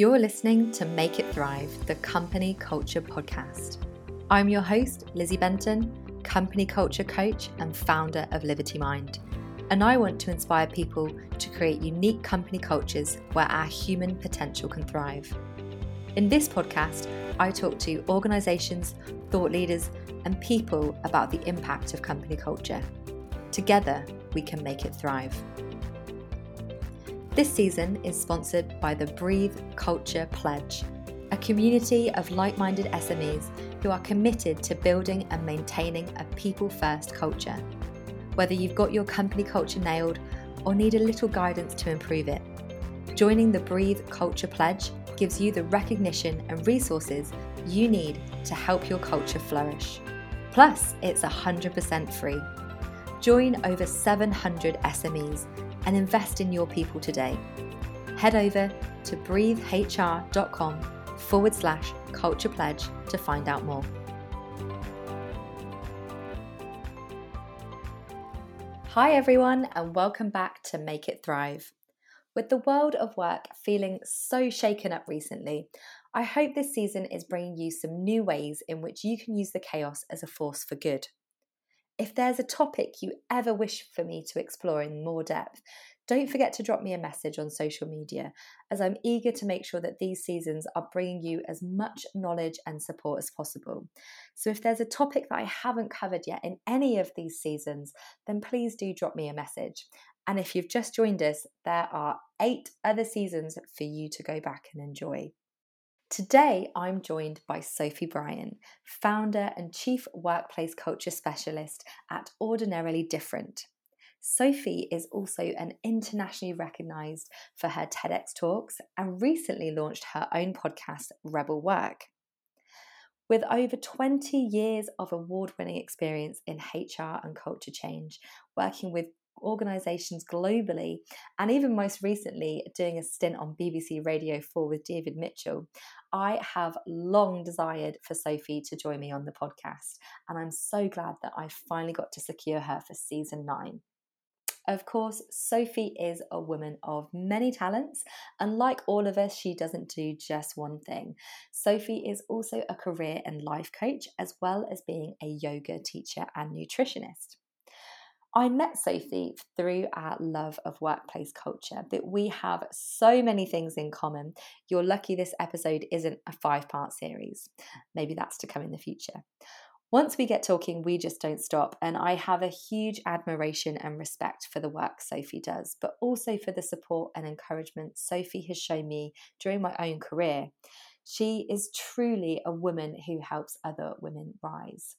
You're listening to Make It Thrive, the company culture podcast. I'm your host, Lizzie Benton, company culture coach and founder of Liberty Mind. And I want to inspire people to create unique company cultures where our human potential can thrive. In this podcast, I talk to organizations, thought leaders, and people about the impact of company culture. Together, we can make it thrive. This season is sponsored by the Breathe Culture Pledge, a community of like minded SMEs who are committed to building and maintaining a people first culture. Whether you've got your company culture nailed or need a little guidance to improve it, joining the Breathe Culture Pledge gives you the recognition and resources you need to help your culture flourish. Plus, it's 100% free. Join over 700 SMEs and invest in your people today. Head over to breathehr.com forward slash culture pledge to find out more. Hi, everyone, and welcome back to Make It Thrive. With the world of work feeling so shaken up recently, I hope this season is bringing you some new ways in which you can use the chaos as a force for good. If there's a topic you ever wish for me to explore in more depth, don't forget to drop me a message on social media, as I'm eager to make sure that these seasons are bringing you as much knowledge and support as possible. So, if there's a topic that I haven't covered yet in any of these seasons, then please do drop me a message. And if you've just joined us, there are eight other seasons for you to go back and enjoy. Today, I'm joined by Sophie Bryan, founder and chief workplace culture specialist at Ordinarily Different. Sophie is also an internationally recognized for her TEDx talks and recently launched her own podcast, Rebel Work. With over 20 years of award winning experience in HR and culture change, working with organisations globally, and even most recently doing a stint on BBC Radio 4 with David Mitchell, I have long desired for Sophie to join me on the podcast, and I'm so glad that I finally got to secure her for season nine. Of course, Sophie is a woman of many talents, and like all of us, she doesn't do just one thing. Sophie is also a career and life coach, as well as being a yoga teacher and nutritionist. I met Sophie through our love of workplace culture, but we have so many things in common. You're lucky this episode isn't a five part series. Maybe that's to come in the future. Once we get talking, we just don't stop. And I have a huge admiration and respect for the work Sophie does, but also for the support and encouragement Sophie has shown me during my own career. She is truly a woman who helps other women rise.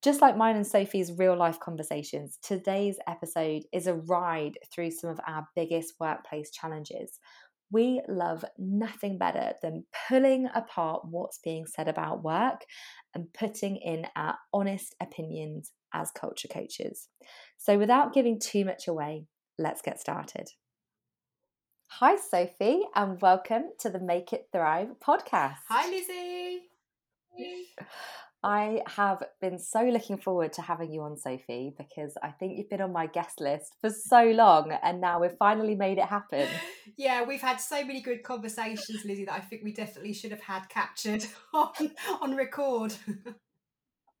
Just like mine and Sophie's real life conversations, today's episode is a ride through some of our biggest workplace challenges. We love nothing better than pulling apart what's being said about work and putting in our honest opinions as culture coaches. So, without giving too much away, let's get started. Hi, Sophie, and welcome to the Make It Thrive podcast. Hi, Lizzie. I have been so looking forward to having you on, Sophie, because I think you've been on my guest list for so long and now we've finally made it happen. Yeah, we've had so many good conversations, Lizzie, that I think we definitely should have had captured on, on record.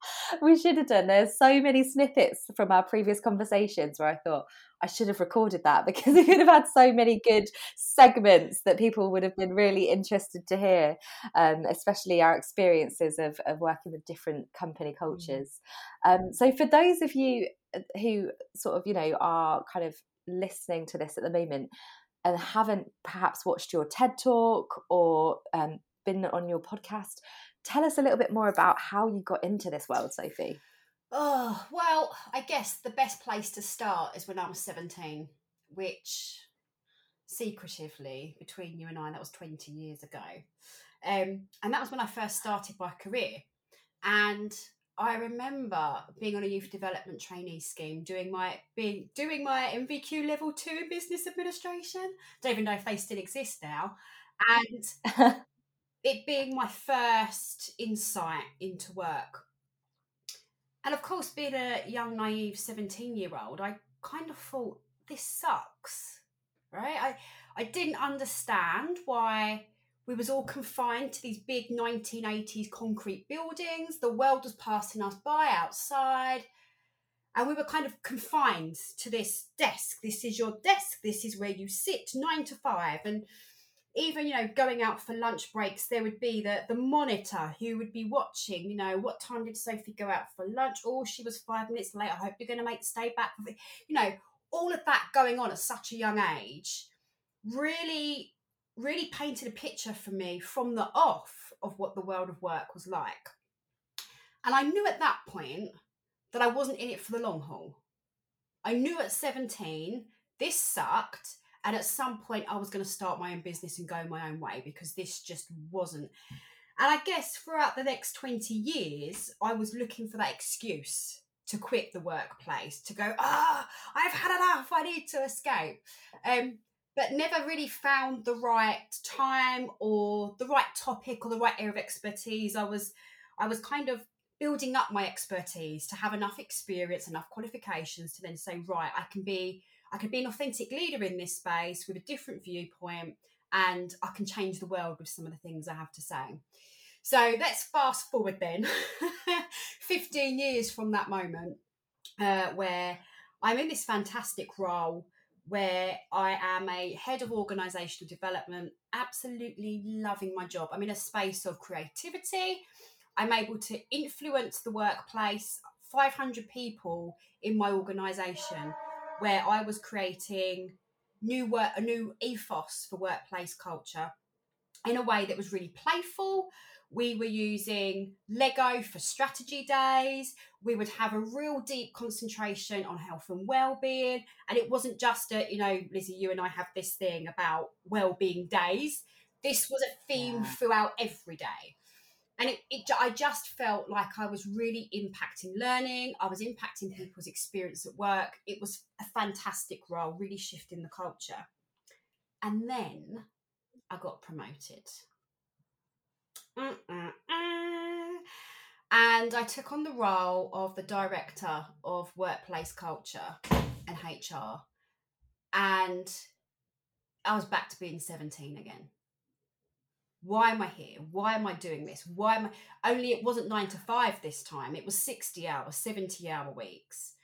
we should have done. There's so many snippets from our previous conversations where I thought I should have recorded that because we could have had so many good segments that people would have been really interested to hear, um, especially our experiences of, of working with different company mm. cultures. Um, so, for those of you uh, who sort of, you know, are kind of listening to this at the moment and haven't perhaps watched your TED talk or um, been on your podcast, tell us a little bit more about how you got into this world, Sophie. Oh, well, I guess the best place to start is when I was 17, which secretively, between you and I, that was 20 years ago. Um, and that was when I first started my career. And I remember being on a youth development trainee scheme, doing my being doing my NVQ level two in business administration. Don't even know if they still exist now. And it being my first insight into work and of course, being a young, naive 17 year old, I kind of thought, this sucks, right? I, I didn't understand why we was all confined to these big 1980s concrete buildings. The world was passing us by outside. And we were kind of confined to this desk. This is your desk. This is where you sit nine to five. And even you know going out for lunch breaks there would be the the monitor who would be watching you know what time did sophie go out for lunch? Oh she was five minutes late. I hope you're going to make stay back you know all of that going on at such a young age really really painted a picture for me from the off of what the world of work was like. And i knew at that point that i wasn't in it for the long haul. I knew at 17 this sucked and at some point, I was going to start my own business and go my own way because this just wasn't. And I guess throughout the next 20 years, I was looking for that excuse to quit the workplace, to go, ah, I've had enough, I need to escape. Um, but never really found the right time or the right topic or the right area of expertise. I was, I was kind of building up my expertise to have enough experience, enough qualifications to then say, right, I can be I could be an authentic leader in this space with a different viewpoint and I can change the world with some of the things I have to say. So let's fast forward then 15 years from that moment uh, where I'm in this fantastic role where I am a head of organizational development, absolutely loving my job. I'm in a space of creativity. I'm able to influence the workplace, 500 people in my organization where I was creating new work, a new ethos for workplace culture in a way that was really playful. We were using Lego for strategy days. We would have a real deep concentration on health and well-being, and it wasn't just a, you know, Lizzie, you and I have this thing about well-being days. This was a theme yeah. throughout every day and it, it, I just felt like I was really impacting learning. I was impacting people's experience at work. It was a fantastic role, really shifting the culture. And then I got promoted. Mm-mm-mm. And I took on the role of the director of workplace culture and HR. And I was back to being 17 again why am I here? Why am I doing this? Why am I only it wasn't nine to five this time, it was 60 hour 70 hour weeks,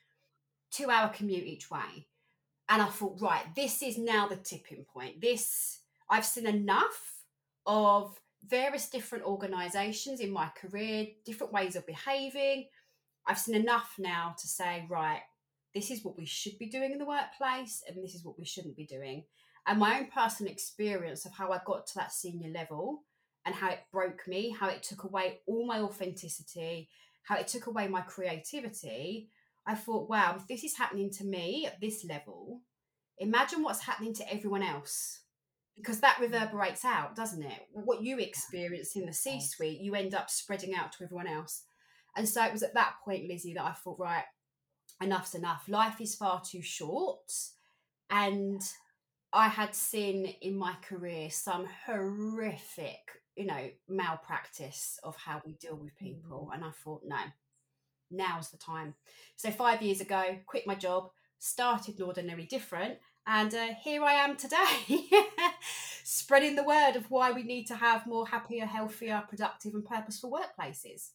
two hour commute each way. And I thought, right, this is now the tipping point. This I've seen enough of various different organizations in my career, different ways of behaving. I've seen enough now to say, right, this is what we should be doing in the workplace, and this is what we shouldn't be doing and my own personal experience of how I got to that senior level and how it broke me, how it took away all my authenticity, how it took away my creativity, I thought, wow, if this is happening to me at this level, imagine what's happening to everyone else. Because that mm. reverberates out, doesn't it? What you experience in the C suite, you end up spreading out to everyone else. And so it was at that point, Lizzie, that I thought, right, enough's enough. Life is far too short. And I had seen in my career some horrific, you know, malpractice of how we deal with people. Mm. And I thought, no, now's the time. So five years ago, quit my job, started an ordinary different, and uh, here I am today, spreading the word of why we need to have more happier, healthier, productive, and purposeful workplaces.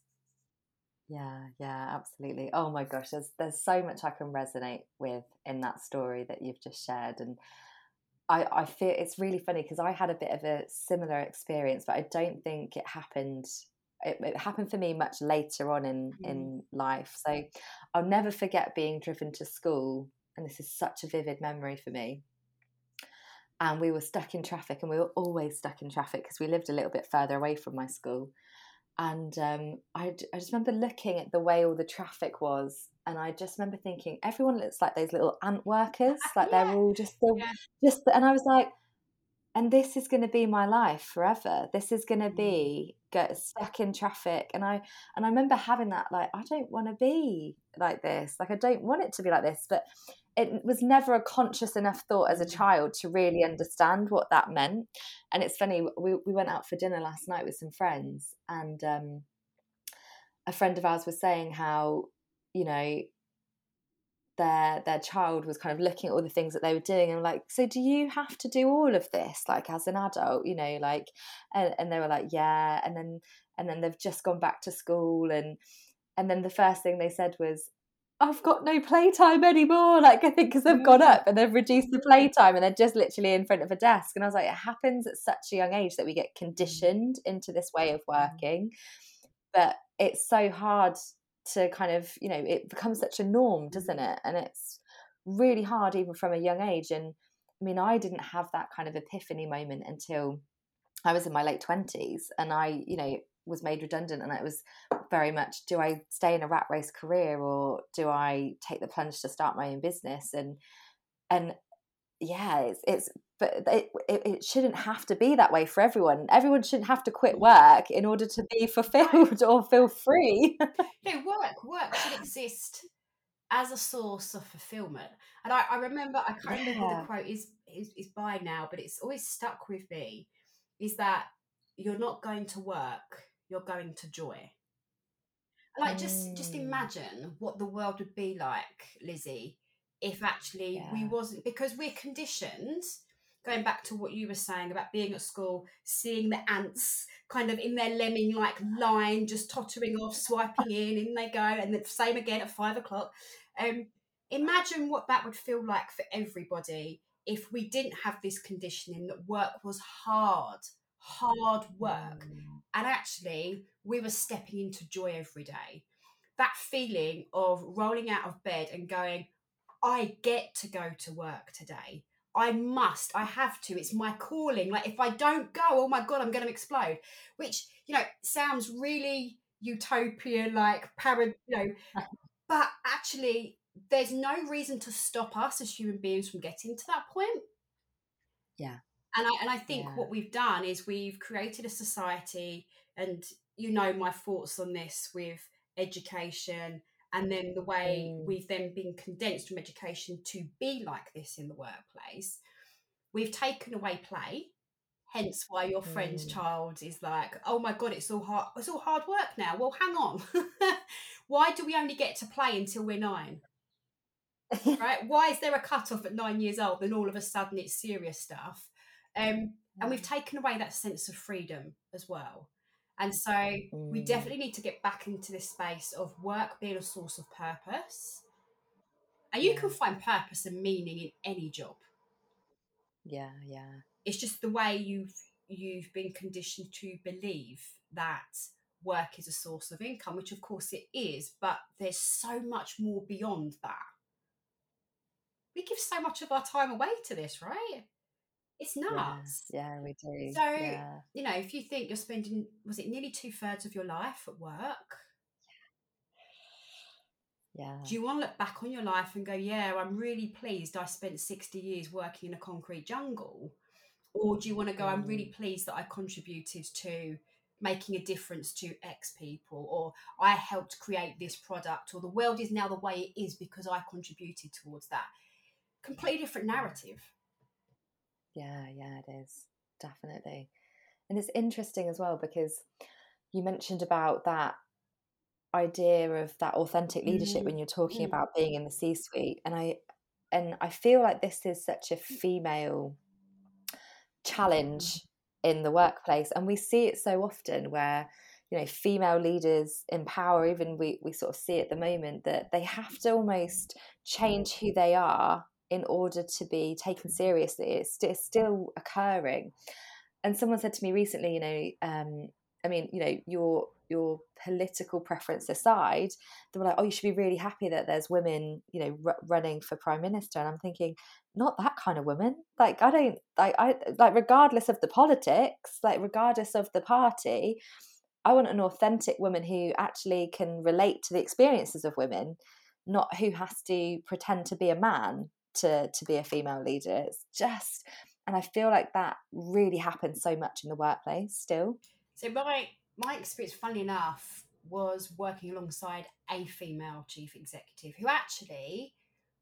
Yeah, yeah, absolutely. Oh my gosh, there's there's so much I can resonate with in that story that you've just shared, and I, I feel it's really funny because I had a bit of a similar experience, but I don't think it happened. It, it happened for me much later on in mm. in life. So I'll never forget being driven to school, and this is such a vivid memory for me. And we were stuck in traffic, and we were always stuck in traffic because we lived a little bit further away from my school. And um, I, I just remember looking at the way all the traffic was and I just remember thinking everyone looks like those little ant workers, like yeah. they're all just yeah. just. And I was like, and this is going to be my life forever. This is going to mm. be get stuck in traffic, and I and I remember having that like I don't want to be like this. Like I don't want it to be like this, but it was never a conscious enough thought as a mm. child to really understand what that meant. And it's funny, we we went out for dinner last night with some friends, and um, a friend of ours was saying how you know, their their child was kind of looking at all the things that they were doing and like so do you have to do all of this like as an adult you know like and, and they were like yeah and then and then they've just gone back to school and and then the first thing they said was I've got no playtime anymore. Like I think because they've gone mm. up and they've reduced the playtime and they're just literally in front of a desk. And I was like, it happens at such a young age that we get mm. conditioned into this way of mm. working. But it's so hard to kind of, you know, it becomes such a norm, doesn't mm. it? And it's really hard even from a young age. And I mean, I didn't have that kind of epiphany moment until I was in my late twenties, and I, you know, was made redundant and it was very much do I stay in a rat race career or do I take the plunge to start my own business and and yeah it's it's but it, it, it shouldn't have to be that way for everyone everyone shouldn't have to quit work in order to be fulfilled or feel free no work work should exist as a source of fulfillment and I, I remember I can't remember yeah. the quote is, is is by now but it's always stuck with me is that you're not going to work you're going to joy. Like just just mm. imagine what the world would be like, Lizzie, if actually yeah. we wasn't because we're conditioned going back to what you were saying about being at school, seeing the ants kind of in their lemming like line, just tottering off, swiping in, in they go, and the same again at five o'clock. Um, imagine what that would feel like for everybody if we didn't have this conditioning that work was hard, hard work. Mm. And actually, we were stepping into joy every day. That feeling of rolling out of bed and going, I get to go to work today. I must, I have to. It's my calling. Like, if I don't go, oh my God, I'm going to explode. Which, you know, sounds really utopia like, para, you know, but actually, there's no reason to stop us as human beings from getting to that point. Yeah and I and I think yeah. what we've done is we've created a society, and you know my thoughts on this with education, and then the way mm. we've then been condensed from education to be like this in the workplace. We've taken away play, hence why your friend's mm. child is like, "Oh my god, it's all hard. It's all hard work now." Well, hang on. why do we only get to play until we're nine? right? Why is there a cut off at nine years old? Then all of a sudden it's serious stuff. Um, and we've taken away that sense of freedom as well. And so mm. we definitely need to get back into this space of work being a source of purpose. And you can find purpose and meaning in any job. Yeah, yeah. It's just the way you've you've been conditioned to believe that work is a source of income, which of course it is, but there's so much more beyond that. We give so much of our time away to this, right? It's nuts. Yeah, yeah we do. So, yeah. you know, if you think you're spending, was it nearly two thirds of your life at work? Yeah. Do you want to look back on your life and go, yeah, I'm really pleased I spent 60 years working in a concrete jungle? Or do you want to go, I'm really mm. pleased that I contributed to making a difference to X people, or I helped create this product, or the world is now the way it is because I contributed towards that? Completely different narrative. Yeah, yeah, it is. Definitely. And it's interesting as well because you mentioned about that idea of that authentic leadership mm. when you're talking mm. about being in the C suite. And I and I feel like this is such a female challenge in the workplace. And we see it so often where, you know, female leaders in power, even we, we sort of see at the moment that they have to almost change who they are in order to be taken seriously. It's, it's still occurring. And someone said to me recently, you know, um, I mean, you know, your your political preference aside, they were like, "Oh, you should be really happy that there's women, you know, r- running for prime minister." And I'm thinking, not that kind of woman. Like, I don't like, I like, regardless of the politics, like, regardless of the party, I want an authentic woman who actually can relate to the experiences of women, not who has to pretend to be a man to to be a female leader. It's just and I feel like that really happens so much in the workplace still. So my my experience, funny enough, was working alongside a female chief executive who actually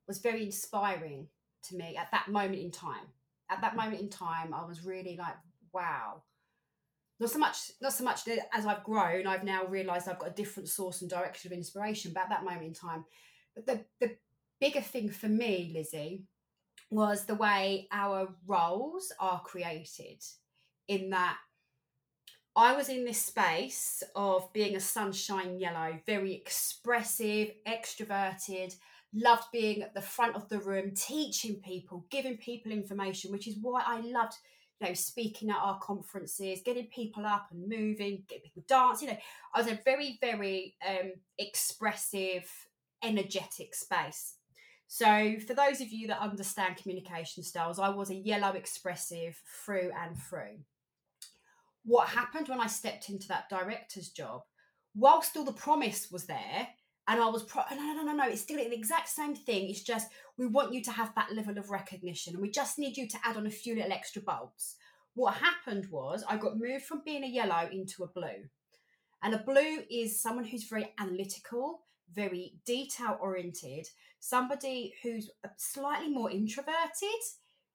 was very inspiring to me at that moment in time. At that moment in time, I was really like, wow. Not so much, not so much as I've grown, I've now realised I've got a different source and direction of inspiration. But at that moment in time, but the the bigger thing for me, Lizzie, was the way our roles are created, in that I was in this space of being a sunshine yellow, very expressive, extroverted, loved being at the front of the room, teaching people, giving people information, which is why I loved, you know, speaking at our conferences, getting people up and moving, getting people dancing. You know, I was a very, very um, expressive, energetic space. So, for those of you that understand communication styles, I was a yellow expressive through and through. What happened when I stepped into that director's job, whilst all the promise was there, and I was pro no, no, no, no, no, it's still the exact same thing. It's just we want you to have that level of recognition and we just need you to add on a few little extra bolts. What happened was I got moved from being a yellow into a blue. And a blue is someone who's very analytical, very detail oriented, somebody who's uh, slightly more introverted.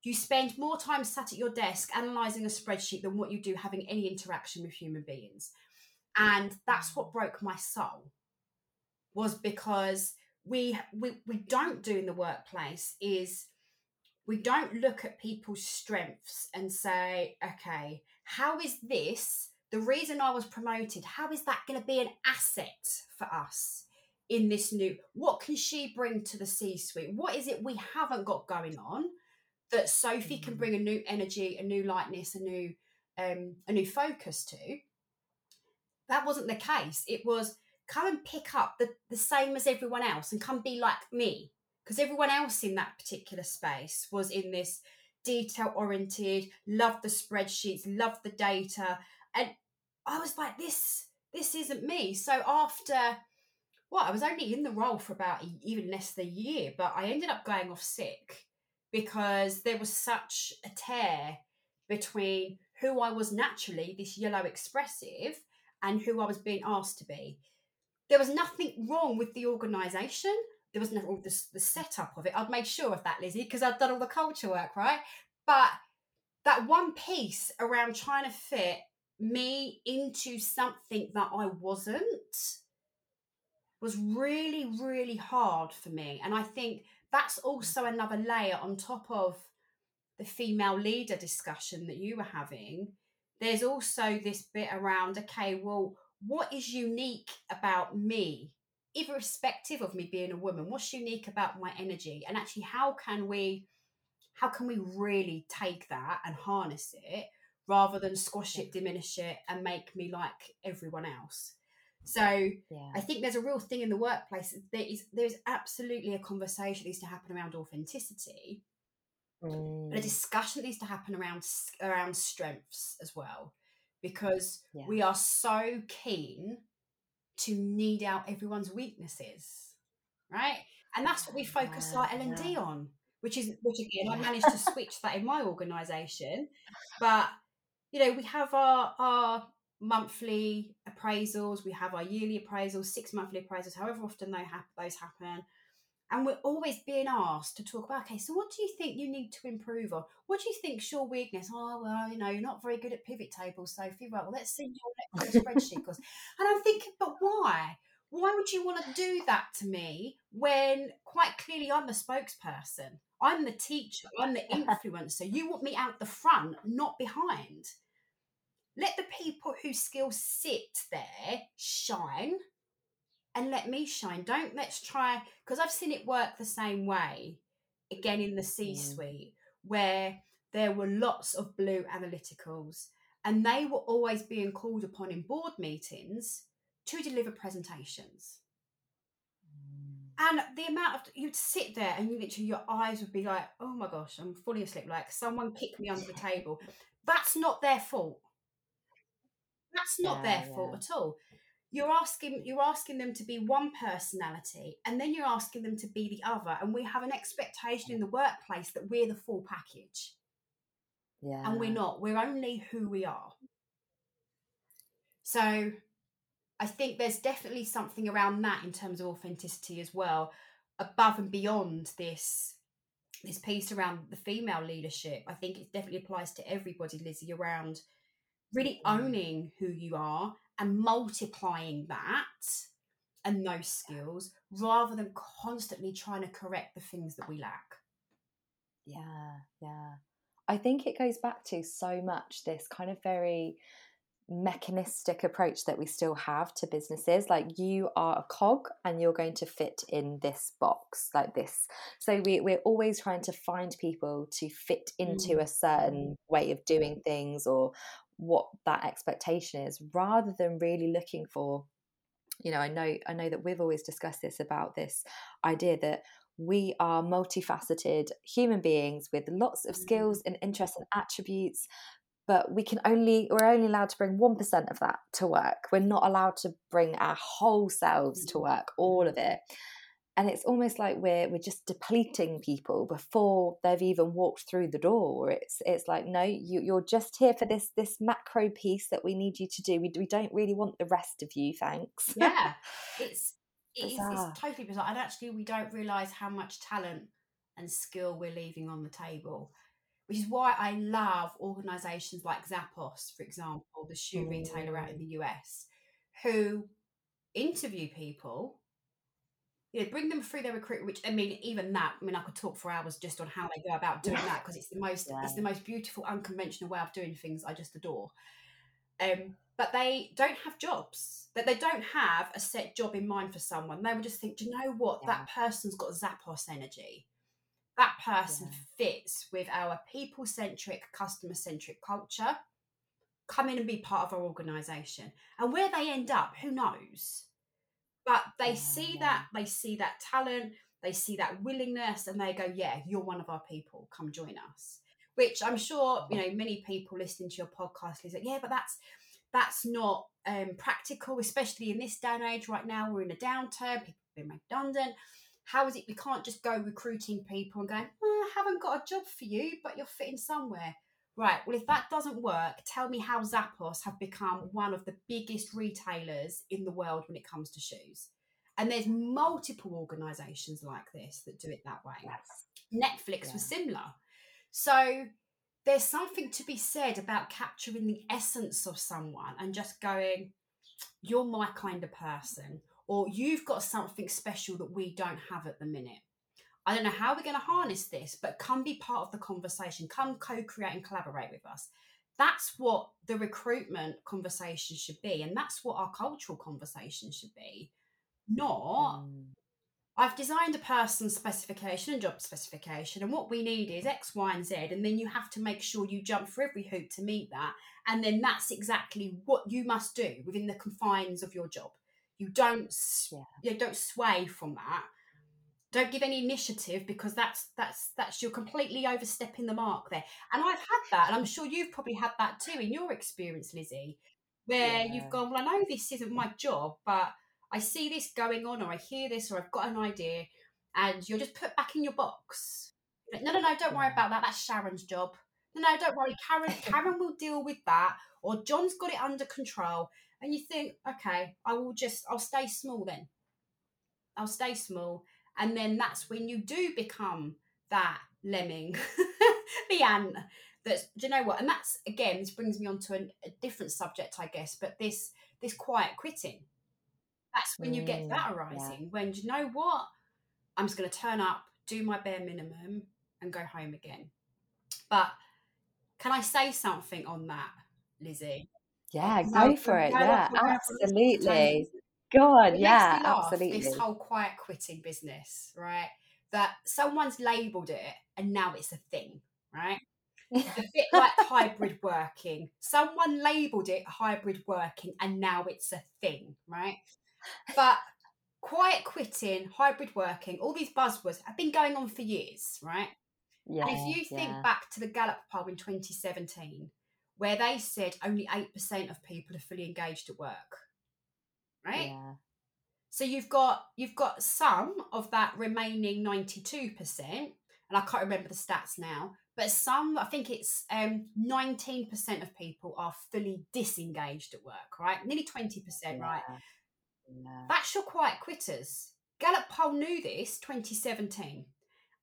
You spend more time sat at your desk analysing a spreadsheet than what you do having any interaction with human beings. And that's what broke my soul was because we we, we don't do in the workplace is we don't look at people's strengths and say, okay, how is this the reason I was promoted? How is that going to be an asset for us in this new? What can she bring to the C suite? What is it we haven't got going on that Sophie can mm. bring a new energy, a new lightness, a new um, a new focus to? That wasn't the case. It was come and pick up the, the same as everyone else and come be like me. Because everyone else in that particular space was in this detail oriented, loved the spreadsheets, loved the data. And I was like, this, this isn't me. So after well, I was only in the role for about even less than a year, but I ended up going off sick because there was such a tear between who I was naturally, this yellow expressive, and who I was being asked to be there was nothing wrong with the organisation. There was nothing wrong with the, the setup of it. I'd made sure of that, Lizzie, because I'd done all the culture work, right? But that one piece around trying to fit me into something that I wasn't was really, really hard for me. And I think that's also another layer on top of the female leader discussion that you were having. There's also this bit around, okay, well, what is unique about me irrespective of me being a woman what's unique about my energy and actually how can we how can we really take that and harness it rather than squash it diminish it and make me like everyone else so yeah. i think there's a real thing in the workplace there is there's absolutely a conversation that needs to happen around authenticity mm. but a mm. discussion needs to happen around around strengths as well because yeah. we are so keen to need out everyone's weaknesses, right? And that's what we focus yeah, like L and D on, which is which again I managed to switch that in my organisation, but you know we have our our monthly appraisals, we have our yearly appraisals, six monthly appraisals, however often they have those happen. And we're always being asked to talk about okay so what do you think you need to improve on? What do you think's your weakness? Oh well you know you're not very good at pivot tables sophie. Well let's see your next spreadsheet and i'm thinking but why? Why would you want to do that to me when quite clearly i'm the spokesperson? I'm the teacher. I'm the influencer. You want me out the front not behind let the people whose skills sit there shine and let me shine. Don't let's try because I've seen it work the same way again in the C suite mm. where there were lots of blue analyticals and they were always being called upon in board meetings to deliver presentations. And the amount of you'd sit there and you literally your eyes would be like, oh my gosh, I'm fully asleep. Like someone kicked me under the table. That's not their fault. That's not yeah, their yeah. fault at all. You're asking you're asking them to be one personality and then you're asking them to be the other and we have an expectation in the workplace that we're the full package. Yeah and we're not. We're only who we are. So i think there's definitely something around that in terms of authenticity as well above and beyond this this piece around the female leadership. I think it definitely applies to everybody lizzie around really mm. owning who you are and multiplying that and those skills rather than constantly trying to correct the things that we lack. Yeah, yeah. I think it goes back to so much this kind of very mechanistic approach that we still have to businesses like you are a cog and you're going to fit in this box like this so we, we're always trying to find people to fit into mm. a certain way of doing things or what that expectation is rather than really looking for you know i know i know that we've always discussed this about this idea that we are multifaceted human beings with lots of mm. skills and interests and attributes but we can only we're only allowed to bring 1% of that to work. We're not allowed to bring our whole selves to mm. work all of it and it's almost like we're we're just depleting people before they've even walked through the door. It's it's like no you, you're just here for this this macro piece that we need you to do. We, we don't really want the rest of you thanks. Yeah. It's it's, it's totally bizarre. And actually we don't realize how much talent and skill we're leaving on the table which is why I love organizations like Zappos, for example, the shoe retailer out mm. in the US, who interview people, you know, bring them through their recruitment. Which I mean, even that, I mean, I could talk for hours just on how they go about doing that because it's the most, yeah. it's the most beautiful, unconventional way of doing things. I just adore. Um, but they don't have jobs. That they don't have a set job in mind for someone. They would just think, do you know what? Yeah. That person's got Zappos energy that person yeah. fits with our people centric, customer centric culture, come in and be part of our organization. And where they end up, who knows? But they see that, they see that talent, they see that willingness, and they go, Yeah, you're one of our people, come join us. Which I'm sure, you know, many people listening to your podcast is like, yeah, but that's that's not um, practical, especially in this day and age right now. We're in a downturn, people have been redundant how is it we can't just go recruiting people and going, oh, I haven't got a job for you, but you're fitting somewhere? Right, well, if that doesn't work, tell me how Zappos have become one of the biggest retailers in the world when it comes to shoes. And there's multiple organizations like this that do it that way. Yes. Netflix yeah. was similar. So there's something to be said about capturing the essence of someone and just going, you're my kind of person, or you've got something special that we don't have at the minute. I don't know how we're going to harness this, but come be part of the conversation. Come co create and collaborate with us. That's what the recruitment conversation should be. And that's what our cultural conversation should be. Not, mm. I've designed a person's specification and job specification, and what we need is X, Y, and Z. And then you have to make sure you jump for every hoop to meet that. And then that's exactly what you must do within the confines of your job. You don't yeah. you don't sway from that. Don't give any initiative because that's that's that's you're completely overstepping the mark there. And I've had that, and I'm sure you've probably had that too in your experience, Lizzie, where yeah. you've gone, Well, I know this isn't my job, but I see this going on, or I hear this, or I've got an idea, and you're just put back in your box. No, no, no, don't worry about that. That's Sharon's job. No, no, don't worry. Karen, Karen will deal with that, or John's got it under control and you think, okay, I will just, I'll stay small then. I'll stay small. And then that's when you do become that lemming, the ant. That's, do you know what? And that's, again, this brings me on to a, a different subject, I guess, but this, this quiet quitting. That's when you get that mm, arising. Yeah. When, do you know what? I'm just going to turn up, do my bare minimum, and go home again. But can I say something on that, Lizzie? Yeah, go for it. Yeah, absolutely. God, yeah, absolutely. This whole quiet quitting business, right? That someone's labeled it and now it's a thing, right? It's a bit like hybrid working. Someone labeled it hybrid working and now it's a thing, right? But quiet quitting, hybrid working, all these buzzwords have been going on for years, right? Yeah, and if you think yeah. back to the Gallup poll in 2017, where they said only 8% of people are fully engaged at work. Right? Yeah. So you've got you've got some of that remaining 92%, and I can't remember the stats now, but some I think it's um 19% of people are fully disengaged at work, right? Nearly 20%, yeah. right? Yeah. That's your quiet quitters. Gallup poll knew this 2017.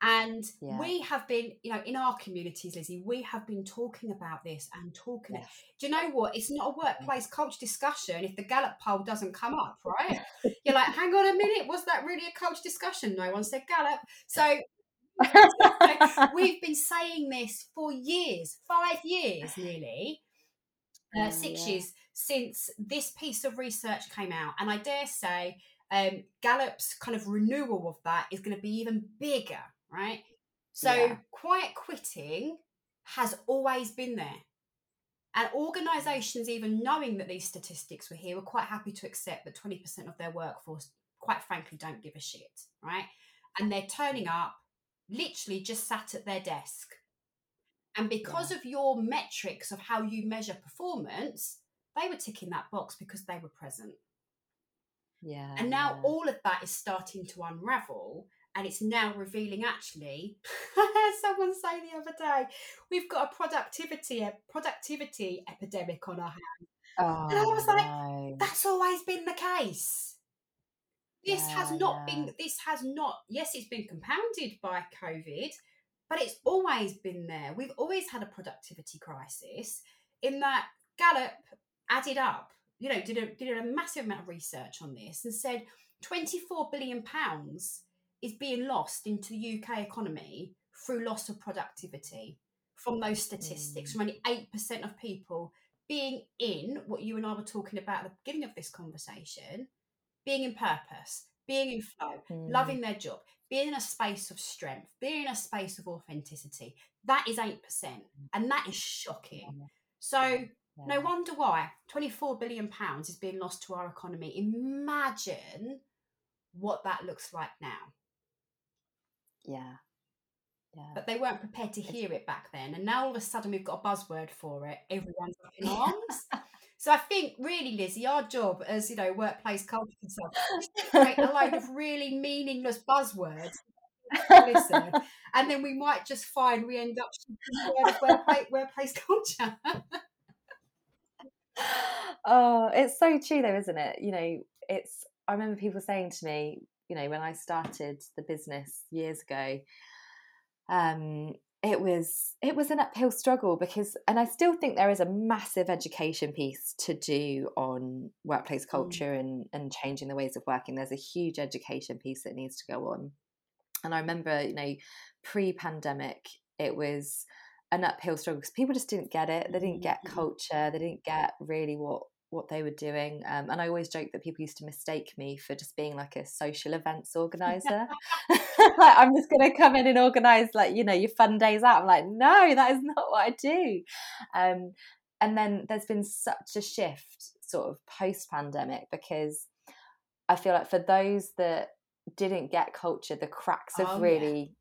And yeah. we have been, you know, in our communities, Lizzie, we have been talking about this and talking. Yes. Do you know what? It's not a workplace culture discussion if the Gallup poll doesn't come up, right? You're like, hang on a minute, was that really a culture discussion? No one said Gallup. So we've been saying this for years, five years nearly, uh, oh, six yeah. years since this piece of research came out. And I dare say, um, Gallup's kind of renewal of that is going to be even bigger, right? So, yeah. quiet quitting has always been there. And organisations, even knowing that these statistics were here, were quite happy to accept that 20% of their workforce, quite frankly, don't give a shit, right? And they're turning up, literally just sat at their desk. And because yeah. of your metrics of how you measure performance, they were ticking that box because they were present. Yeah. And now all of that is starting to unravel and it's now revealing actually someone say the other day we've got a productivity a productivity epidemic on our hands oh, and i was like oh, no. that's always been the case this yeah, has not yeah. been this has not yes it's been compounded by covid but it's always been there we've always had a productivity crisis in that gallup added up you know, did a did a massive amount of research on this and said 24 billion pounds is being lost into the UK economy through loss of productivity from those statistics, mm. from only 8% of people being in what you and I were talking about at the beginning of this conversation, being in purpose, being in flow, mm. loving their job, being in a space of strength, being in a space of authenticity. That is 8%. And that is shocking. So. No wonder why 24 billion pounds is being lost to our economy. Imagine what that looks like now. Yeah. Yeah. But they weren't prepared to hear it back then. And now all of a sudden we've got a buzzword for it. Everyone's up in arms. so I think really, Lizzie, our job as, you know, workplace culture consultants is to create a load of really meaningless buzzwords listen. and then we might just find we end up workplace, workplace culture oh, it's so true though, isn't it? You know, it's I remember people saying to me, you know, when I started the business years ago, um, it was it was an uphill struggle because and I still think there is a massive education piece to do on workplace mm. culture mm. and and changing the ways of working. There's a huge education piece that needs to go on. And I remember, you know, pre-pandemic, it was an uphill struggle because people just didn't get it. They didn't get mm-hmm. culture. They didn't get really what what they were doing. Um, and I always joke that people used to mistake me for just being like a social events organizer. like I'm just going to come in and organize like you know your fun days out. I'm like, no, that is not what I do. Um, and then there's been such a shift sort of post pandemic because I feel like for those that didn't get culture, the cracks have oh, really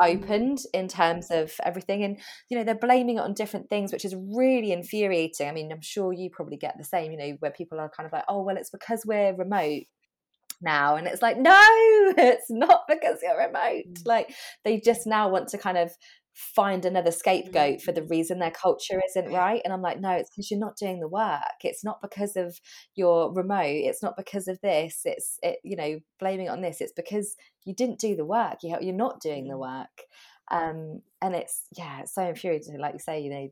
opened in terms of everything and you know they're blaming it on different things which is really infuriating i mean i'm sure you probably get the same you know where people are kind of like oh well it's because we're remote now and it's like no it's not because you're remote mm. like they just now want to kind of find another scapegoat for the mm. reason their culture isn't right and i'm like no it's because you're not doing the work. It's not because of your remote. It's not because of this. It's it you know blaming it on this. It's because you didn't do the work. You you're not doing the mm. work. Um and it's yeah it's so infuriating. Like you say you know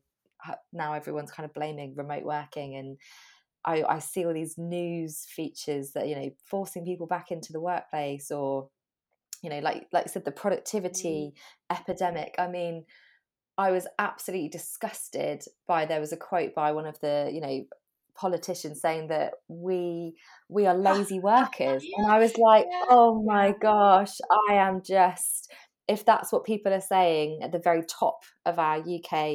now everyone's kind of blaming remote working and I, I see all these news features that you know forcing people back into the workplace or you know like like I said the productivity mm. epidemic i mean i was absolutely disgusted by there was a quote by one of the you know politicians saying that we we are lazy workers yeah. and i was like yeah. oh my gosh i am just if that's what people are saying at the very top of our uk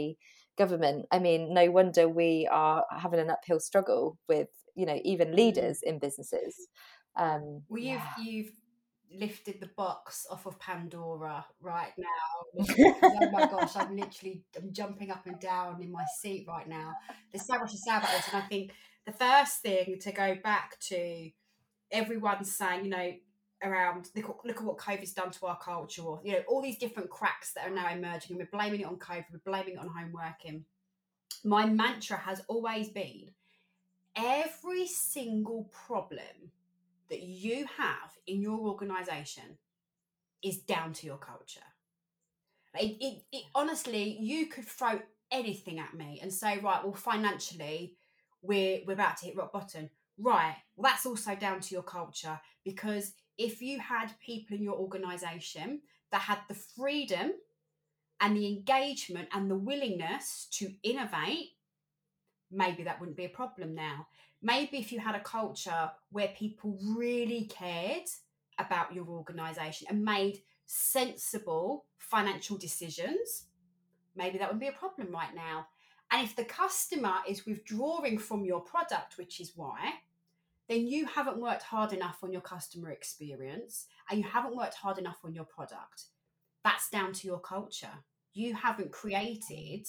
government i mean no wonder we are having an uphill struggle with you know even mm. leaders in businesses um well you've yeah. you've lifted the box off of Pandora right now. oh my gosh, I'm literally I'm jumping up and down in my seat right now. There's so much to say about this, and I think the first thing to go back to everyone saying, you know, around look, look at what COVID's done to our culture, or you know, all these different cracks that are now emerging, and we're blaming it on COVID, we're blaming it on home working. My mantra has always been every single problem that you have in your organization, is down to your culture. It, it, it honestly, you could throw anything at me and say, right, well, financially, we're we're about to hit rock bottom. Right, well, that's also down to your culture because if you had people in your organization that had the freedom and the engagement and the willingness to innovate, maybe that wouldn't be a problem now. Maybe if you had a culture where people really cared about your organization and made sensible financial decisions, maybe that would be a problem right now. And if the customer is withdrawing from your product, which is why, then you haven't worked hard enough on your customer experience and you haven't worked hard enough on your product. That's down to your culture. You haven't created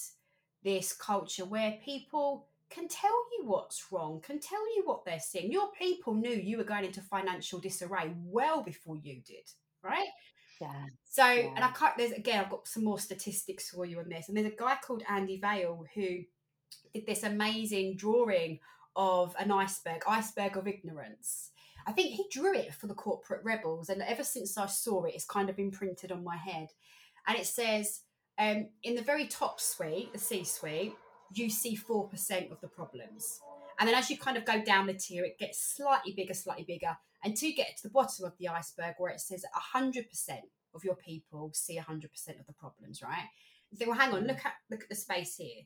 this culture where people can tell you what's wrong, can tell you what they're seeing. Your people knew you were going into financial disarray well before you did, right? Yeah. So, yeah. and I can't, there's again, I've got some more statistics for you on this. And there's a guy called Andy Vale who did this amazing drawing of an iceberg, iceberg of ignorance. I think he drew it for the corporate rebels. And ever since I saw it, it's kind of imprinted on my head. And it says, um, in the very top suite, the C suite, you see 4% of the problems. And then as you kind of go down the tier, it gets slightly bigger, slightly bigger until you get to the bottom of the iceberg where it says 100% of your people see 100% of the problems, right? You think, well, hang on, mm. look at look at the space here.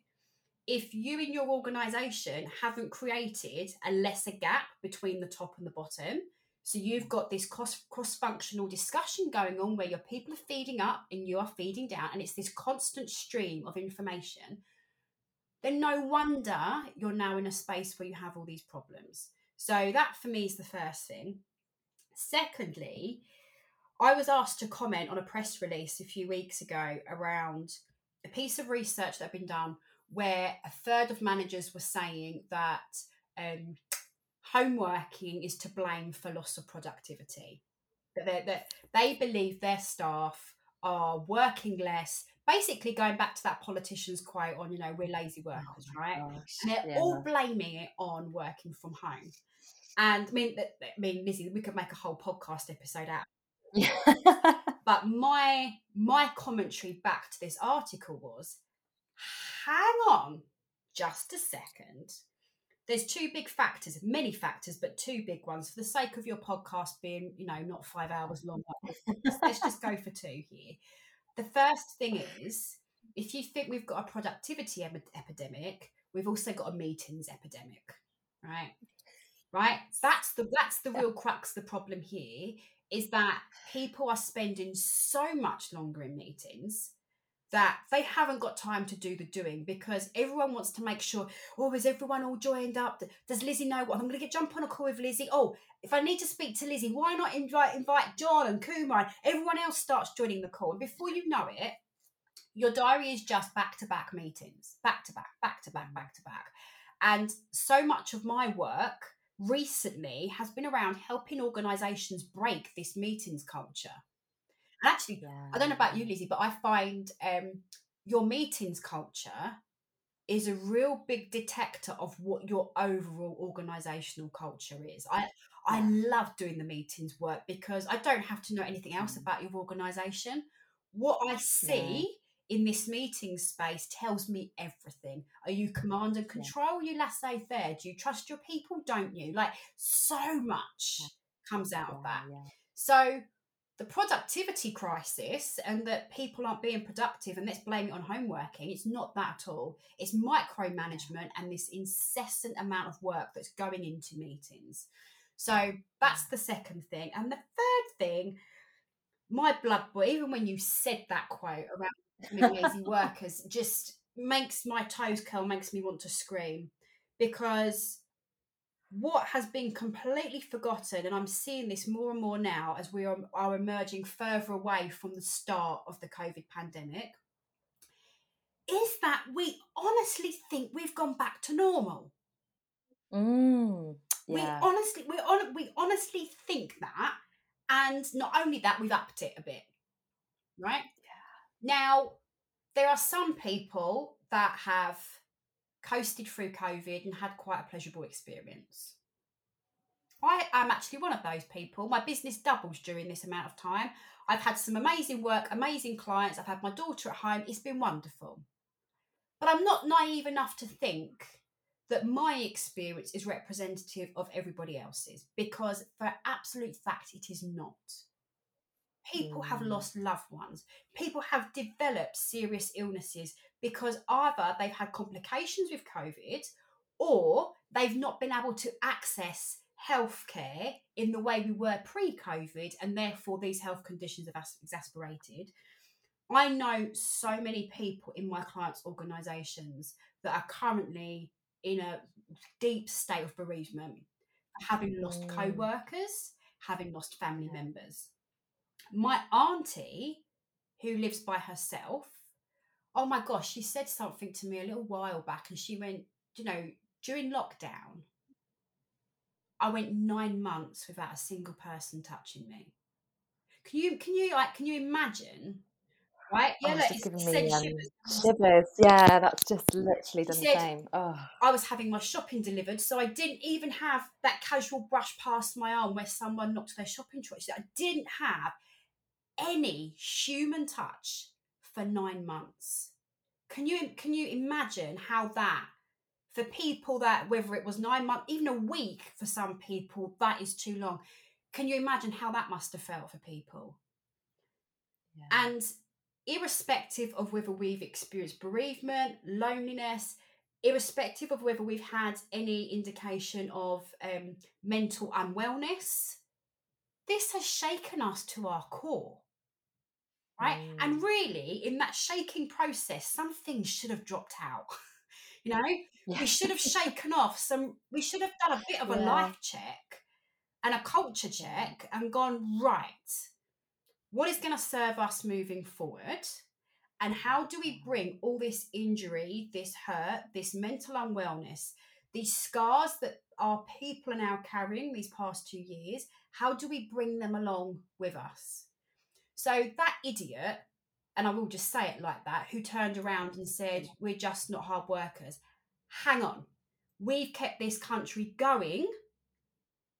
If you in your organization haven't created a lesser gap between the top and the bottom, so you've got this cross cross functional discussion going on where your people are feeding up and you are feeding down, and it's this constant stream of information then no wonder you're now in a space where you have all these problems. So that for me is the first thing. Secondly, I was asked to comment on a press release a few weeks ago around a piece of research that had been done where a third of managers were saying that um, home working is to blame for loss of productivity. That, that they believe their staff are working less basically going back to that politician's quote on, you know, we're oh lazy oh workers, oh right? Gosh. And they're yeah. all blaming it on working from home. And I mean, I mean, Lizzie, we could make a whole podcast episode out. but my my commentary back to this article was, hang on, just a second. There's two big factors, many factors, but two big ones. For the sake of your podcast being, you know, not five hours long, let's just go for two here the first thing is if you think we've got a productivity epidemic, we've also got a meetings epidemic, right? Right? That's the that's the real crux. The problem here is that people are spending so much longer in meetings that they haven't got time to do the doing because everyone wants to make sure, oh, is everyone all joined up? Does Lizzie know what I'm going to get jump on a call with Lizzie? Oh, if I need to speak to Lizzie, why not invite invite John and Kumar? Everyone else starts joining the call. And before you know it, your diary is just back to back meetings, back to back, back to back, back to back. And so much of my work recently has been around helping organizations break this meetings culture and actually, yeah. I don't know about you, Lizzie, but I find um, your meetings culture is a real big detector of what your overall organizational culture is. I I love doing the meetings work because I don't have to know anything else mm. about your organization. What I see yeah. in this meeting space tells me everything. Are you command and control? Yeah. you laissez faire? Do you trust your people? Don't you? Like so much comes out of that. So the productivity crisis and that people aren't being productive and let's blame it on homeworking. It's not that at all. It's micromanagement and this incessant amount of work that's going into meetings. So that's the second thing. And the third thing, my blood boy, even when you said that quote around lazy workers, just makes my toes curl, makes me want to scream because what has been completely forgotten, and I'm seeing this more and more now as we are, are emerging further away from the start of the COVID pandemic, is that we honestly think we've gone back to normal. Mm, yeah. We honestly, we on, we honestly think that, and not only that, we've upped it a bit, right? Yeah. Now, there are some people that have coasted through COVID and had quite a pleasurable experience. I am actually one of those people. My business doubles during this amount of time. I've had some amazing work, amazing clients. I've had my daughter at home. It's been wonderful. But I'm not naive enough to think that my experience is representative of everybody else's because, for absolute fact, it is not. People mm. have lost loved ones. People have developed serious illnesses because either they've had complications with COVID or they've not been able to access healthcare in the way we were pre COVID, and therefore these health conditions have exasperated. I know so many people in my clients' organisations that are currently in a deep state of bereavement, having lost mm. co workers, having lost family members. My auntie, who lives by herself, oh my gosh, she said something to me a little while back and she went, you know, during lockdown, I went nine months without a single person touching me. Can you can you like can you imagine? Right? Yeah, oh, like, giving me um, shivers. Yeah, that's just literally done the same. Oh. I was having my shopping delivered, so I didn't even have that casual brush past my arm where someone knocked their shopping trolley. I didn't have any human touch for nine months. Can you can you imagine how that for people that whether it was nine months, even a week for some people, that is too long. Can you imagine how that must have felt for people? Yeah. And irrespective of whether we've experienced bereavement, loneliness, irrespective of whether we've had any indication of um, mental unwellness, this has shaken us to our core. Right. Mm. And really, in that shaking process, some things should have dropped out. you know, yeah. we should have shaken off some, we should have done a bit of a yeah. life check and a culture check and gone, right, what is going to serve us moving forward? And how do we bring all this injury, this hurt, this mental unwellness, these scars that our people are now carrying these past two years, how do we bring them along with us? So that idiot, and I will just say it like that, who turned around and said, mm. We're just not hard workers, hang on. We've kept this country going mm.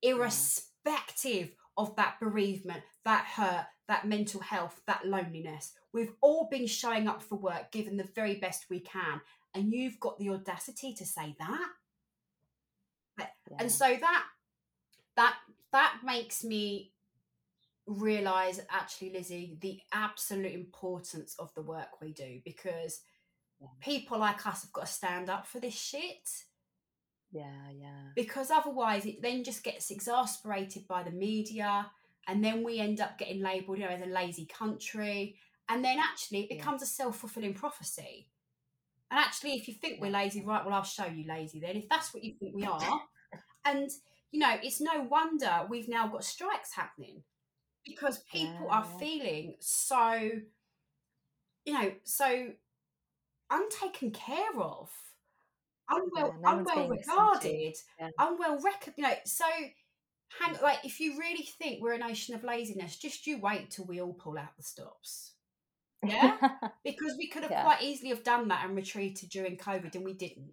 irrespective of that bereavement, that hurt, that mental health, that loneliness. We've all been showing up for work, giving the very best we can. And you've got the audacity to say that. Yeah. And so that that that makes me realize actually lizzie the absolute importance of the work we do because yeah. people like us have got to stand up for this shit. Yeah yeah. Because otherwise it then just gets exasperated by the media and then we end up getting labeled you know as a lazy country and then actually it becomes yeah. a self-fulfilling prophecy. And actually if you think we're lazy right well i'll show you lazy then if that's what you think we are. And you know it's no wonder we've now got strikes happening because people yeah. are feeling so, you know, so untaken care of, unwell, yeah, no unwell regarded, yeah. unwell recognized. You know, so hang mm. like if you really think we're a nation of laziness, just you wait till we all pull out the stops. Yeah, because we could have quite easily have done that and retreated during COVID, and we didn't.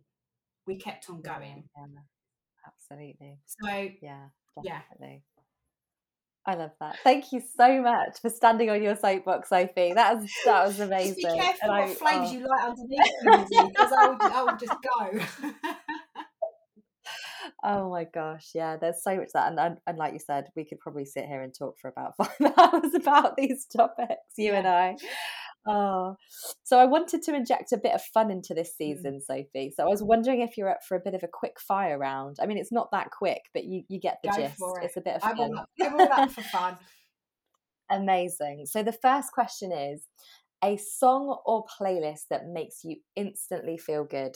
We kept on going. absolutely. So yeah, definitely. I love that. Thank you so much for standing on your soapbox, Sophie. That was that was amazing. Just be careful and what I, flames oh. you light underneath you, because I would, I would just go. oh my gosh, yeah. There's so much that, and, and, like you said, we could probably sit here and talk for about five hours about these topics, you yeah. and I. Oh, so I wanted to inject a bit of fun into this mm. season. Sophie. So I was wondering if you're up for a bit of a quick fire round. I mean, it's not that quick, but you you get the Go gist. It. It's a bit of fun. I'm all, I'm all up for fun. Amazing. So the first question is a song or playlist that makes you instantly feel good.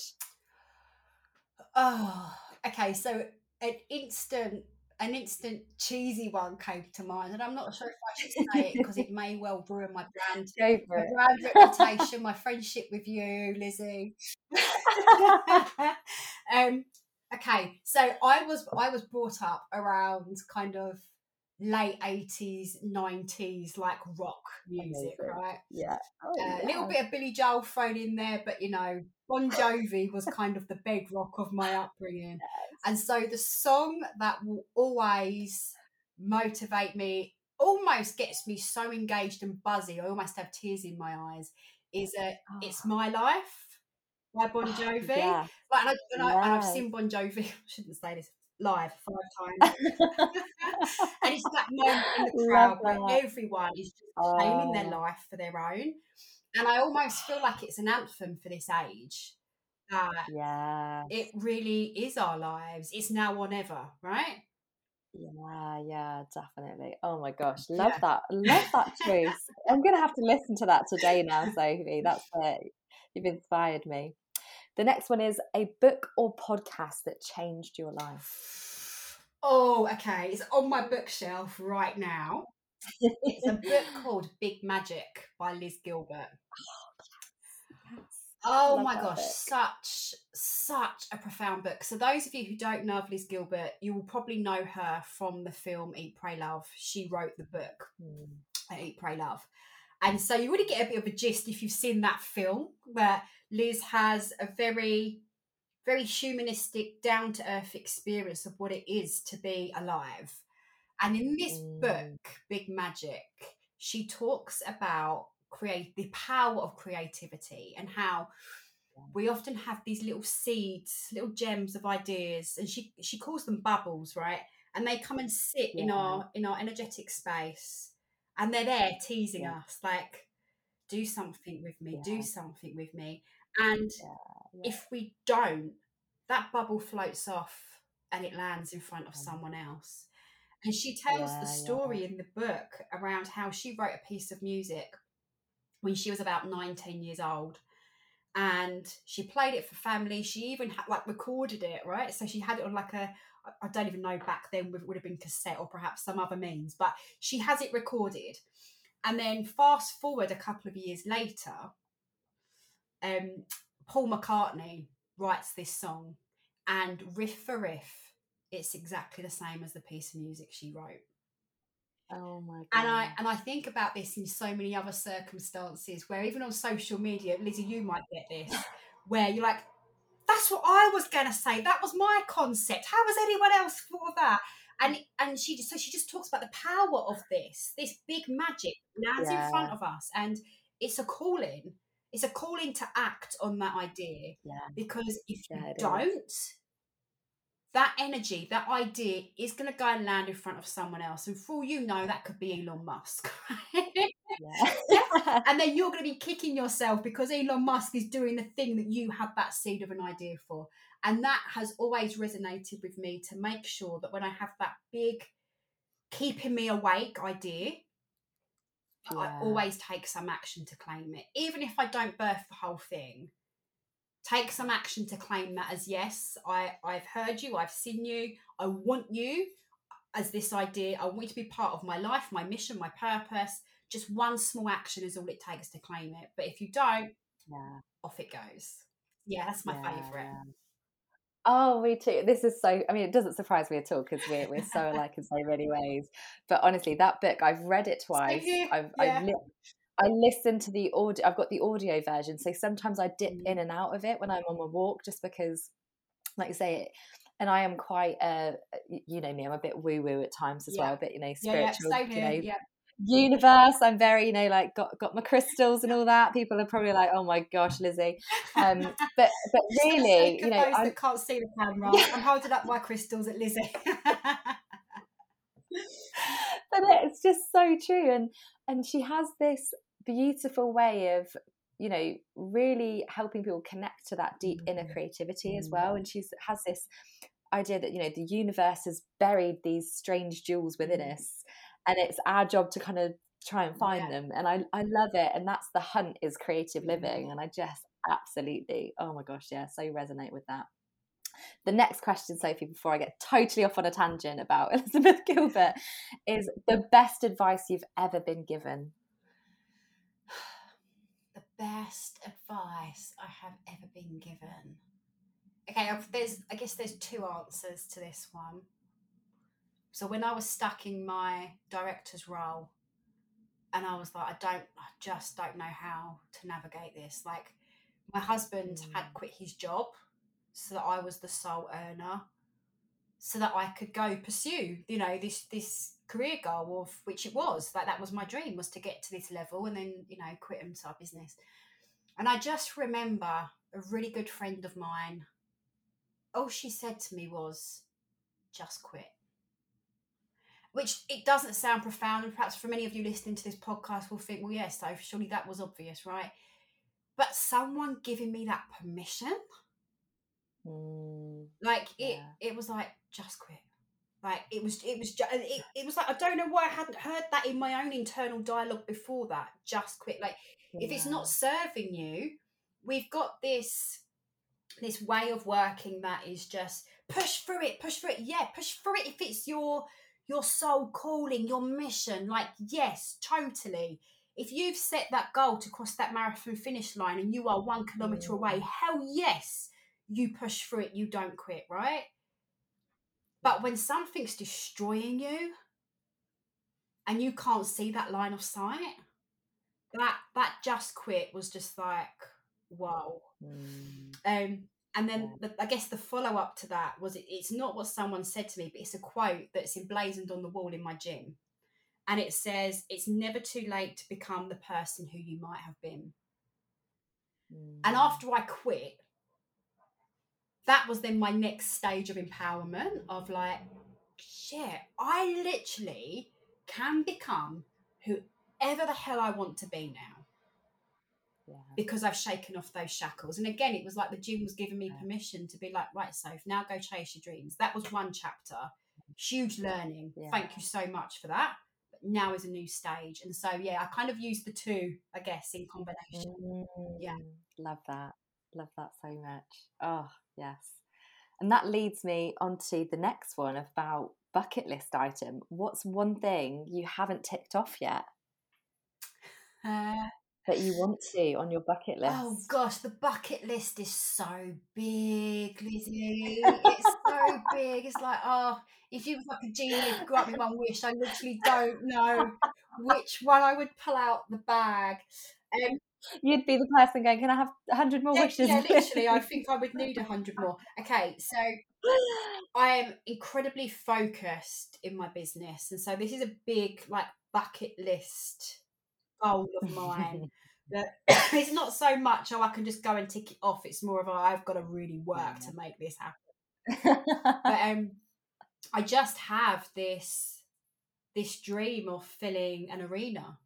Oh, okay. So an instant an instant cheesy one came to mind, and I'm not sure if I should say it because it may well ruin my brand, my brand reputation, my friendship with you, Lizzie. um, okay, so I was I was brought up around kind of late 80s 90s like rock music Amazing. right yeah oh, uh, yeah. a little bit of billy joel thrown in there but you know bon jovi was kind of the bedrock of my upbringing And so the song that will always motivate me, almost gets me so engaged and buzzy, I almost have tears in my eyes, is uh, It's Oh, My Life by Bon Jovi. yeah. Like, and, I, and, I, and I've Yes. seen Bon Jovi, I shouldn't say this, live five times. and it's that moment in the crowd where everyone is just claiming their Oh. life for their own. And I almost feel like it's an anthem for this age. That Yeah. it really is our lives. It's now or never, right? Yeah, yeah, definitely. Oh my gosh, love Yeah. that. Love that choice. I'm gonna have to listen to that today now, Sophie. That's it. You've inspired me. The next one is a book or podcast that changed your life. Oh, okay. It's on my bookshelf right now. It's a book called Big Magic by Liz Gilbert. Oh my gosh, book. such such a profound book. So those of you who don't know of Liz Gilbert, you will probably know her from the film Eat, Pray, Love. She wrote the book Mm, Eat, Pray, Love. And so you already get a bit of a gist if you've seen that film, where Liz has a very, very humanistic, down to earth experience of what it is to be alive. And in this Mm. book, Big Magic, she talks about create the power of creativity and how we often have these little seeds, little gems of ideas, and she she calls them bubbles, right? And they come and sit in our in our energetic space, and they're there teasing Yeah. us, like, do something with me, Yeah. do something with me. And yeah. if we don't, that bubble floats off and it lands in front of someone else. And she tells Yeah, the yeah. story in the book around how she wrote a piece of music when she was about 19 years old. And she played it for family. She even had, like recorded it, right? So she had it on like a I don't even know back then, it would have been cassette or perhaps some other means, but she has it recorded. And then fast forward a couple of years later, um, Paul McCartney writes this song, and riff for riff, it's exactly the same as the piece of music she wrote. Oh my god. And I and I think about this in so many other circumstances where even on social media, Lizzie, you might get this, where you're like, "That's what I was gonna say. That was my concept. How has anyone else thought of that?" And and she just so she just talks about the power of this, this big magic lands in front of us, and it's a calling. It's a calling to act on that idea Yeah. because if you Yeah, is. don't, that energy, that idea is going to go and land in front of someone else. And for all you know, that could be Elon Musk. Yeah. and then you're going to be kicking yourself because Elon Musk is doing the thing that you had that seed of an idea for. And that has always resonated with me to make sure that when I have that big, keeping me awake idea, I always take some action to claim it. Even if I don't birth the whole thing, take some action to claim that as yes, I, I've heard you, I've seen you, I want you as this idea. I want you to be part of my life, my mission, my purpose. Just one small action is all it takes to claim it. But if you don't, yeah. off it goes. Yeah, that's my Yeah, favourite. Yeah. Oh, me too. This is so, I mean, it doesn't surprise me at all because we're, we're so alike in so many ways. But honestly, that book, I've read it twice. I've, yeah. I've li- I listen to the audio, I've got the audio version. So sometimes I dip Mm. in and out of it when I'm on my walk just because, like you say, it, and I am quite, uh, you know me, I'm a bit woo woo at times as Yeah. well, but you know, Yeah, yeah, spiritual, same you know, yeah. Universe. I'm very, you know, like got got my crystals and all that. People are probably like, "Oh my gosh, Lizzie," um, but but Just for the really, you know, I'm, can't see the camera, I'm holding up my crystals at Lizzie. but it's just so true, and and she has this beautiful way of you know really helping people connect to that deep inner Mm. creativity as Mm. well and she's has this idea that you know the universe has buried these strange jewels within Mm. us and it's our job to kind of try and find Yeah. them and I, I love it and that's the hunt is creative living and i just absolutely oh my gosh yeah so resonate with that the next question sophie before i get totally off on a tangent about elizabeth gilbert is the best advice you've ever been given the best advice I have ever been given. Okay, I've, there's I guess there's two answers to this one. So when I was stuck in my director's role, and I was like, I don't, I just don't know how to navigate this. Like, my husband had Mm. quit his job, so that I was the sole earner. so that I could go pursue, you know, this this career goal of which it was like that was my dream was to get to this level and then you know quit inside business. And I just remember a really good friend of mine. All she said to me was, "Just quit." Which it doesn't sound profound, and perhaps for many of you listening to this podcast will think, "Well, yes, so surely that was obvious, right?" But someone giving me that permission? Mm, like it Yeah. it was like just quit. Like it was it was just it, it was like i don't know why i hadn't heard that in my own internal dialogue before that just quit. Like if it's not serving you we've got this this way of working that is just push through it push through it. Yeah push through it if it's your your soul calling your mission like yes totally. If you've set that goal to cross that marathon finish line and you are one kilometer away Mm. hell yes you push through it you don't quit right? But when something's destroying you and you can't see that line of sight that that just quit was just like whoa Mm, um, and then the, I guess the follow up to that was it, it's not what someone said to me, but it's a quote that's emblazoned on the wall in my gym. And it says, It's never too late to become the person who you might have been. And mm. after I quit, that was then my next stage of empowerment of like, shit, I literally can become whoever the hell I want to be now. Yeah. because I've shaken off those shackles. And again, it was like the gym was giving me Yeah. permission to be like, right, Soph, now go chase your dreams. That was one chapter. Huge learning. Yeah. Thank you so much for that. But now is a new stage. And so, yeah, I kind of used the two, I guess, in combination. Yeah. Mm, Love that. Love that so much. Oh, yes. And that leads me on to the next one about bucket list item. What's one thing you haven't ticked off yet Uh, that you want to on your bucket list? oh gosh, the bucket list is so big, Lizzie. It's so big. It's like, oh, if you was like a genie, grant me one wish. I literally don't know which one I would pull out the bag. Um, You'd be the person going, Can I have a hundred more yeah, wishes? yeah, literally, I think I would need a hundred more. Okay, so I am incredibly focused in my business, and so this is a big like bucket list goal of mine. that it's not so much oh I can just go and tick it off. It's more of a I've got to really work to make this happen. But um, I just have this this dream of filling an arena.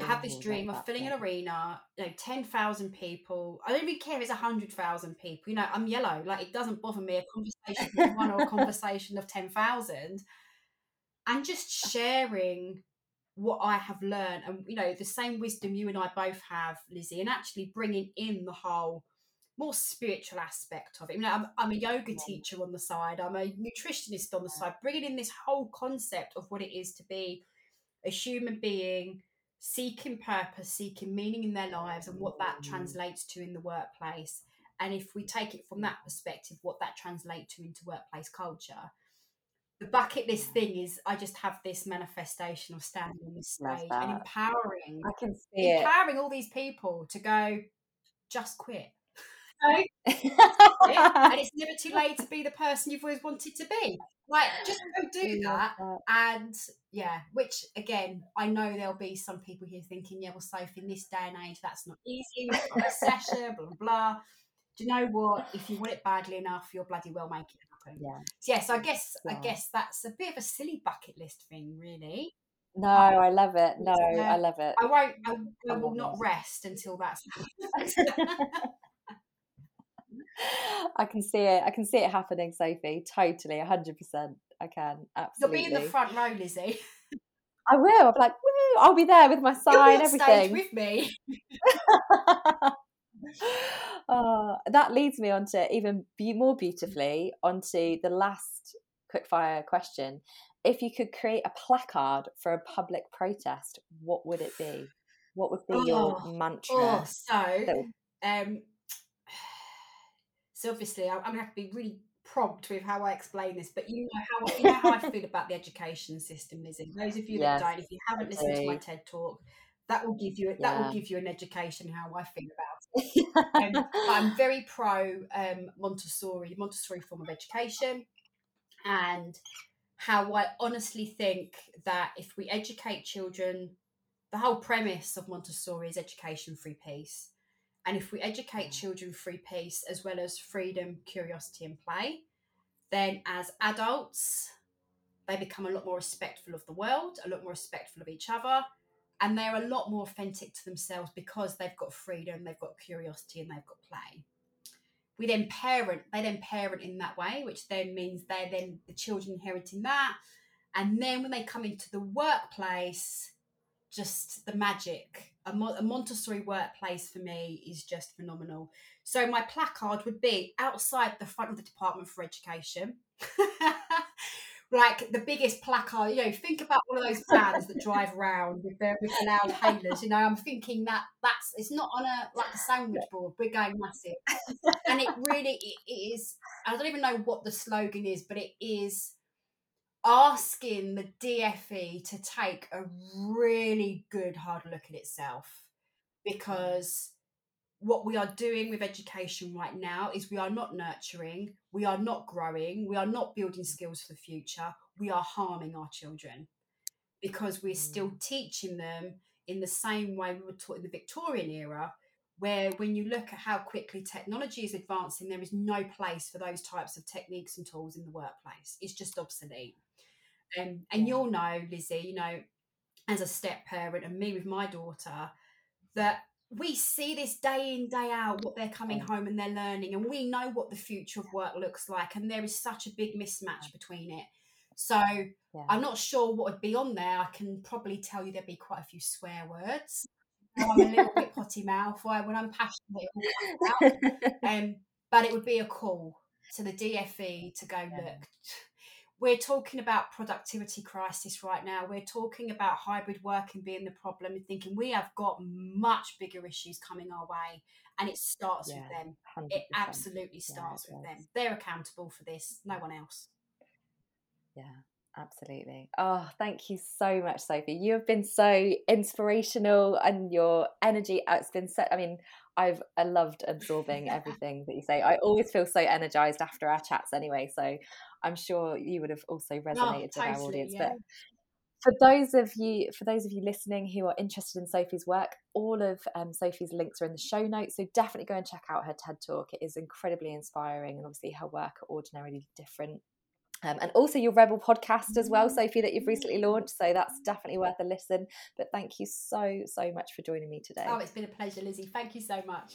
I have this Oh, dream love of filling an arena, you know, ten thousand people. I don't even care if it's hundred thousand people. You know, I'm yellow. Like it doesn't bother me a conversation with one or a conversation of ten thousand, and just sharing what I have learned, and you know, the same wisdom you and I both have, Lizzie, and actually bringing in the whole more spiritual aspect of it. You know, I'm, I'm a yoga teacher on the side. I'm a nutritionist on the side. Bringing in this whole concept of what it is to be a human being seeking purpose, seeking meaning in their lives, and what that mm. translates to in the workplace. And if we take it from that perspective, what that translates to into workplace culture. The bucket list thing is, I just have this manifestation of standing on this stage and empowering, I can see it. empowering all these people to go, just quit. And it's never too late to be the person you've always wanted to be. Like, just go do that. that. And yeah, which again, I know there'll be some people here thinking, yeah, well, Sophie, in this day and age, that's not easy. We've got recession, blah, blah, blah. Do you know what? If you want it badly enough, you'll bloody well make it happen. Yeah. So, yes, I guess I guess that's a bit of a silly bucket list thing, really. No, I love it. No, Yeah. I love it. I won't. I, I will not rest until that's. I can see it. I can see it happening, Sophie. Totally, hundred percent. I can absolutely. You'll be in the front row, Lizzie. I will. I'll be like, woo! I'll be there with my sign, everything. with me. oh, that leads me on to even be- more beautifully onto the last quickfire question. If you could create a placard for a public protest, what would it be? What would be your Oh, mantra? Oh, so um, so obviously I'm gonna have to be really prompt with how I explain this, but you know how you know how I feel about the education system, Lizzie. Those of you Yes, that don't, if you haven't listened to my. TED talk, that will give you yeah. that will give you an education how I feel about it. um, I'm very pro um, Montessori, Montessori form of education, and how I honestly think that if we educate children, the whole premise of Montessori is education through peace. And if we educate children through peace as well as freedom, curiosity, and play, then as adults, they become a lot more respectful of the world, a lot more respectful of each other, and they're a lot more authentic to themselves because they've got freedom, they've got curiosity, and they've got play. We then parent, they then parent in that way, which then means they're then the children inheriting that. And then when they come into the workplace, just the magic. A, a Montessori workplace for me is just phenomenal. So my placard would be outside the front of the Department for Education. like the biggest placard, you know, think about one of those vans that drive around with the, with the loud hailers. You know, I'm thinking that that's it's not on a like a sandwich board. We're going massive, and it really it is. I don't even know what the slogan is, but it is asking the DFE to take a really good hard look at itself mm. because what we are doing with education right now is we are not nurturing, we are not growing, we are not building skills for the future, we are harming our children because we're still mm. teaching them in the same way we were taught in the Victorian era, where when you look at how quickly technology is advancing, there is no place for those types of techniques and tools in the workplace. It's just obsolete. Um, and you'll know, Lizzie, you know, as a step parent and me with my daughter, that we see this day in, day out, what they're coming home and they're learning, and we know what the future of work looks like. And there is such a big mismatch between it. So yeah. I'm not sure what would be on there. I can probably tell you there'd be quite a few swear words. I'm a little bit potty mouth when I'm passionate. um, but it would be a call to the DFE to go, yeah. look, we're talking about productivity crisis right now. We're talking about hybrid working being the problem and thinking we have got much bigger issues coming our way. And it starts yeah, with them. 100%. It absolutely starts yeah, it with them. They're accountable for this, no one else. Yeah, absolutely. Oh, thank you so much, Sophie. You have been so inspirational and your energy, uh, it's been so, I mean, I've I loved absorbing everything that you say. I always feel so energized after our chats anyway. So I'm sure you would have also resonated oh, totally, with our audience. Yeah. But for those of you for those of you listening who are interested in Sophie's work, all of um, Sophie's links are in the show notes. So definitely go and check out her TED talk. It is incredibly inspiring, and obviously her work are ordinarily different. Um, and also your Rebel podcast as well, Sophie, that you've recently launched. So that's definitely worth a listen. But thank you so, so much for joining me today. Oh, it's been a pleasure, Lizzie. Thank you so much.